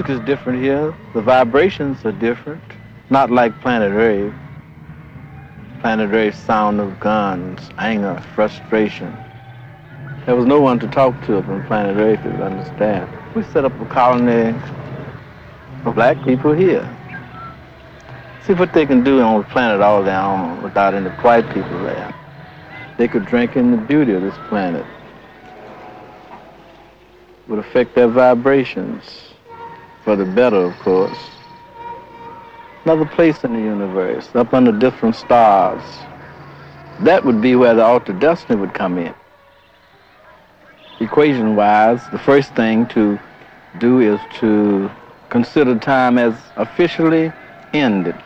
music is different here. The vibrations are different. Not like Planet Rave. Planet Rave sound of guns, anger, frustration. There was no one to talk to from Planet Rave to understand. We set up a colony of black people here. See what they can do on the planet all their own without any white people there. They could drink in the beauty of this planet. It Would affect their vibrations for the better, of course. Another place in the universe, up under different stars. That would be where the altered destiny would come in. Equation wise, the first thing to do is to consider time as officially ended.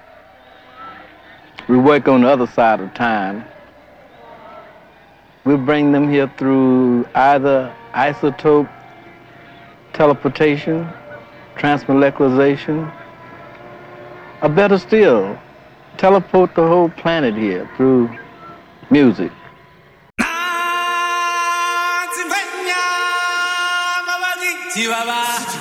We work on the other side of time. We'll bring them here through either isotope teleportation, transmolecularization. Or better still, teleport the whole planet here through music. Bye-bye.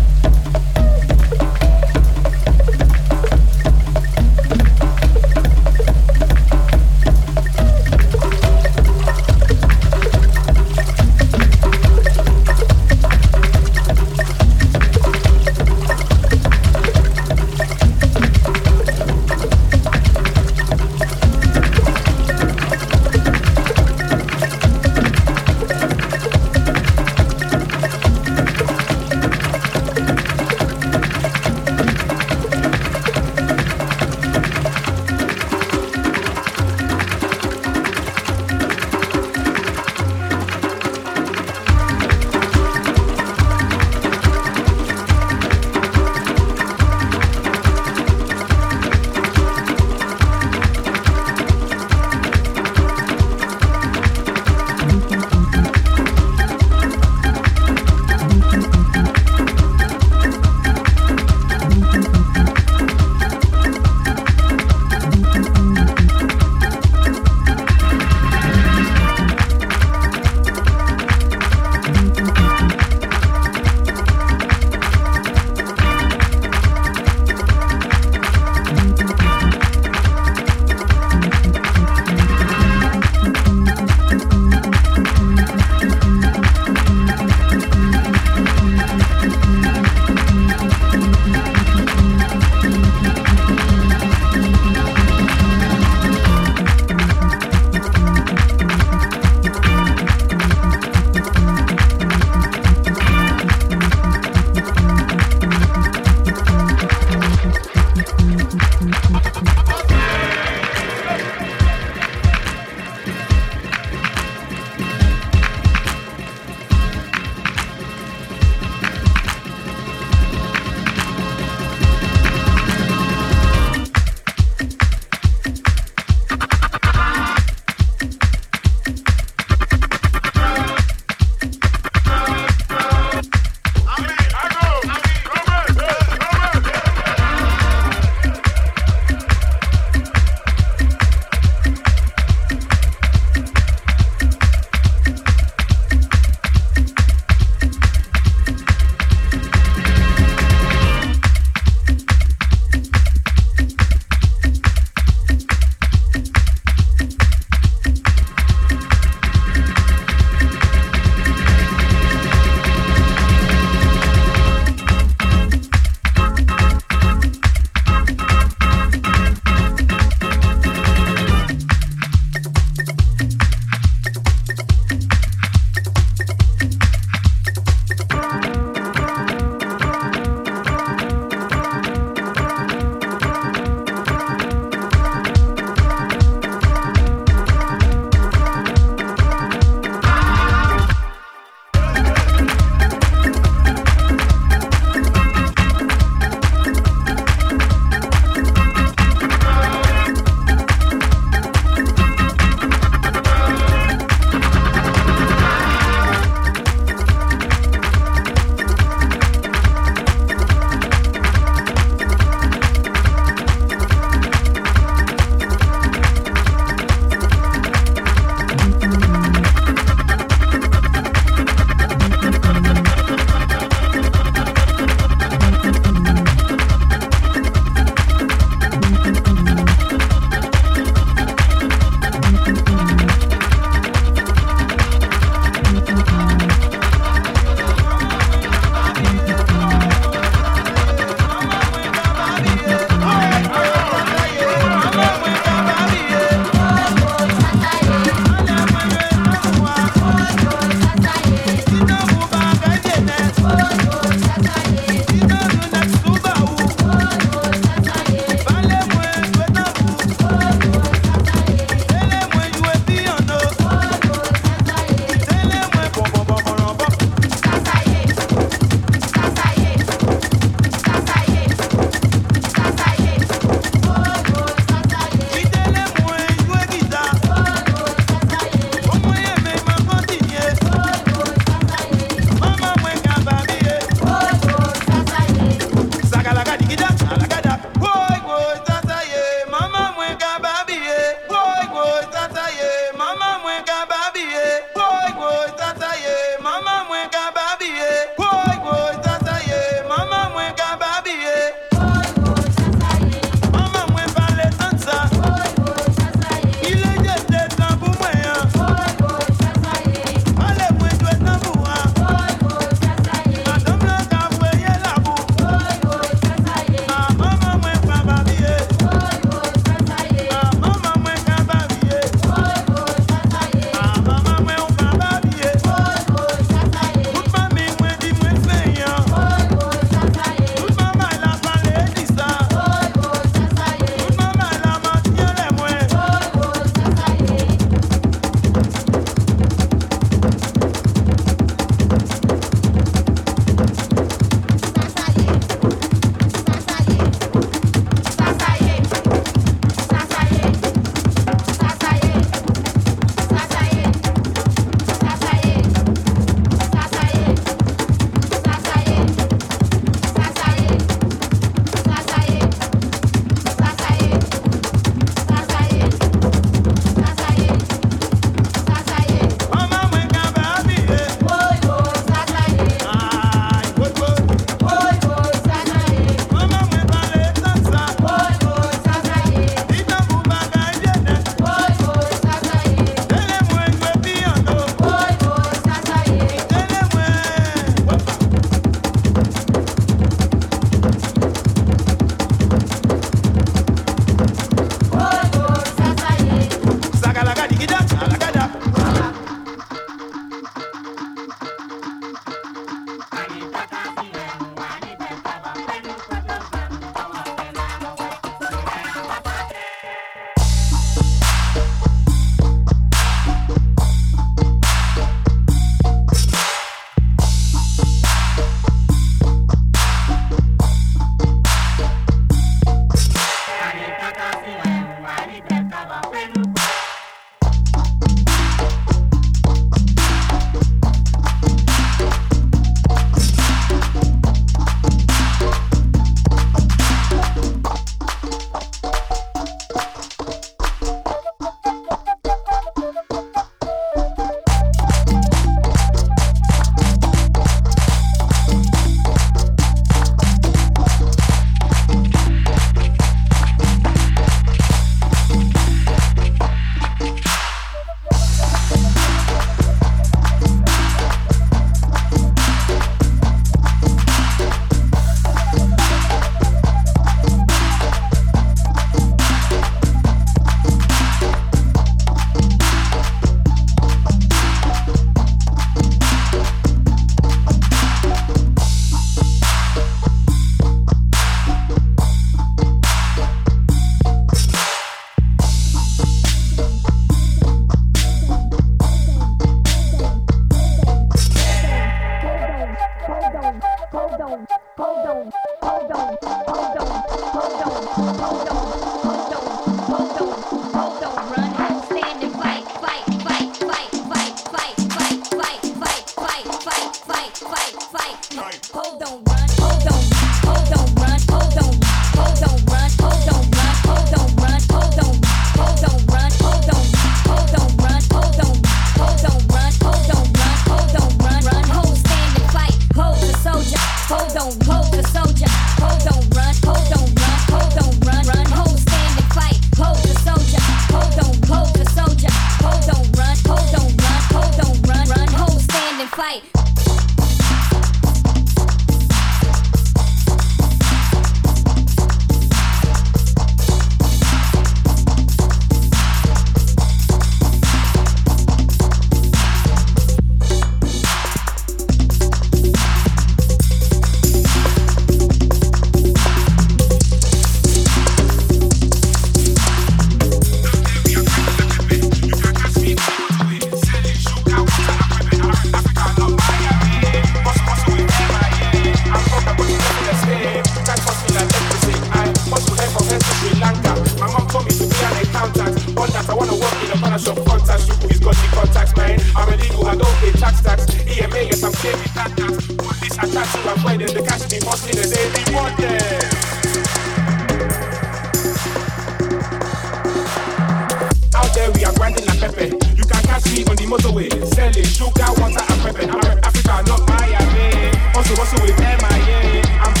Also with MIA. I'm.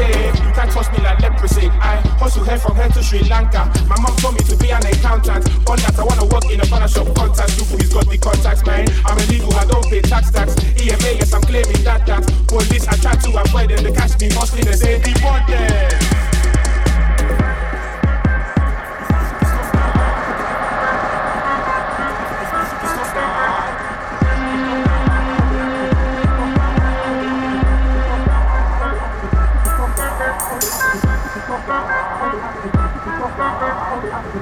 You can't me like leprosy. I hustle here from here to Sri Lanka. My mom told me to be an accountant. On I wanna work in a banner shop. Contact, Lufu, he's got the contacts, man. I'm illegal, I don't pay tax tax. EMA, yes, I'm claiming that that. Police, I try to avoid them. They catch me hustling, they say, deport them. Only after the